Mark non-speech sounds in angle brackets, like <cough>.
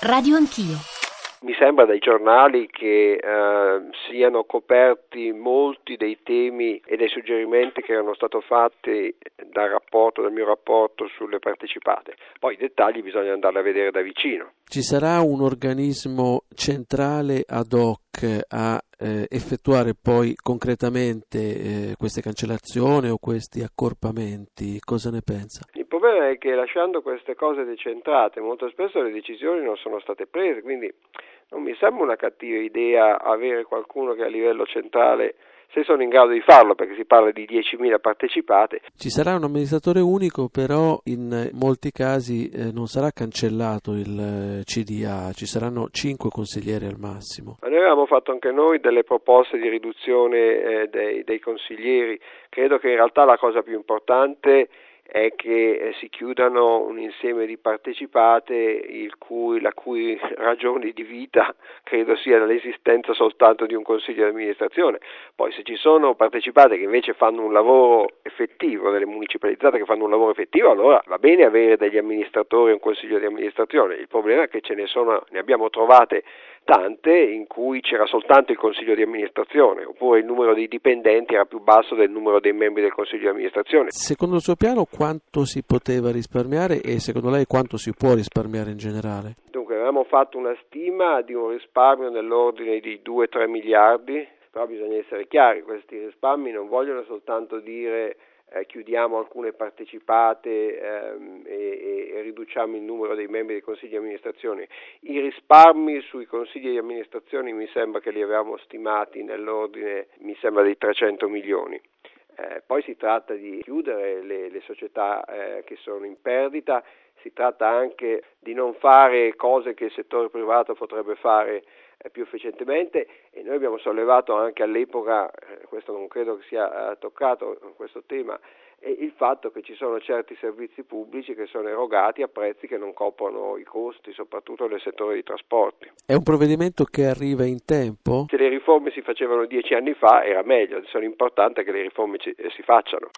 Radio Anch'io. Mi sembra dai giornali che eh, siano coperti molti dei temi e dei suggerimenti che erano stati fatti dal rapporto, dal mio rapporto sulle partecipate. Poi i dettagli bisogna andarli a vedere da vicino. Ci sarà un organismo centrale ad hoc a eh, effettuare poi concretamente eh, queste cancellazioni o questi accorpamenti? Cosa ne pensa? Problema è che lasciando queste cose decentrate molto spesso le decisioni non sono state prese, quindi non mi sembra una cattiva idea avere qualcuno che a livello centrale se sono in grado di farlo, perché si parla di 10.000 partecipate. Ci sarà un amministratore unico, però in molti casi eh, non sarà cancellato il eh, CDA, ci saranno 5 consiglieri al massimo. Ma noi avevamo fatto anche noi delle proposte di riduzione eh, dei, dei consiglieri, credo che in realtà la cosa più importante è che eh, si chiudano un insieme di partecipate cui, la cui <laughs> ragione di vita credo sia l'esistenza soltanto di un consiglio di amministrazione. Poi se ci sono partecipate che invece fanno un lavoro effettivo, delle municipalizzate che fanno un lavoro effettivo, allora va bene avere degli amministratori e un consiglio di amministrazione. Il problema è che ce ne sono, ne abbiamo trovate tante in cui c'era soltanto il consiglio di amministrazione, oppure il numero dei dipendenti era più basso del numero dei membri del consiglio di amministrazione. Secondo il suo piano quanto si poteva risparmiare e secondo lei quanto si può risparmiare in generale? Dunque avevamo fatto una stima di un risparmio nell'ordine di 2-3 miliardi, però bisogna essere chiari, questi risparmi non vogliono soltanto dire eh, chiudiamo alcune partecipate ehm, e, e, riduciamo il numero dei membri dei consigli di amministrazione. I risparmi sui consigli di amministrazione mi sembra che li avevamo stimati nell'ordine, dei 300 milioni. Eh, poi si tratta di chiudere le, le società eh, che sono in perdita, si tratta anche di non fare cose che il settore privato potrebbe fare più efficientemente e noi abbiamo sollevato anche all'epoca, eh, questo non credo che sia eh, toccato questo tema, il fatto che ci sono certi servizi pubblici che sono erogati a prezzi che non coprono i costi, soprattutto nel settore dei trasporti. È un provvedimento che arriva in tempo? Se le riforme si facevano dieci anni fa era meglio, sono importante che le riforme si facciano.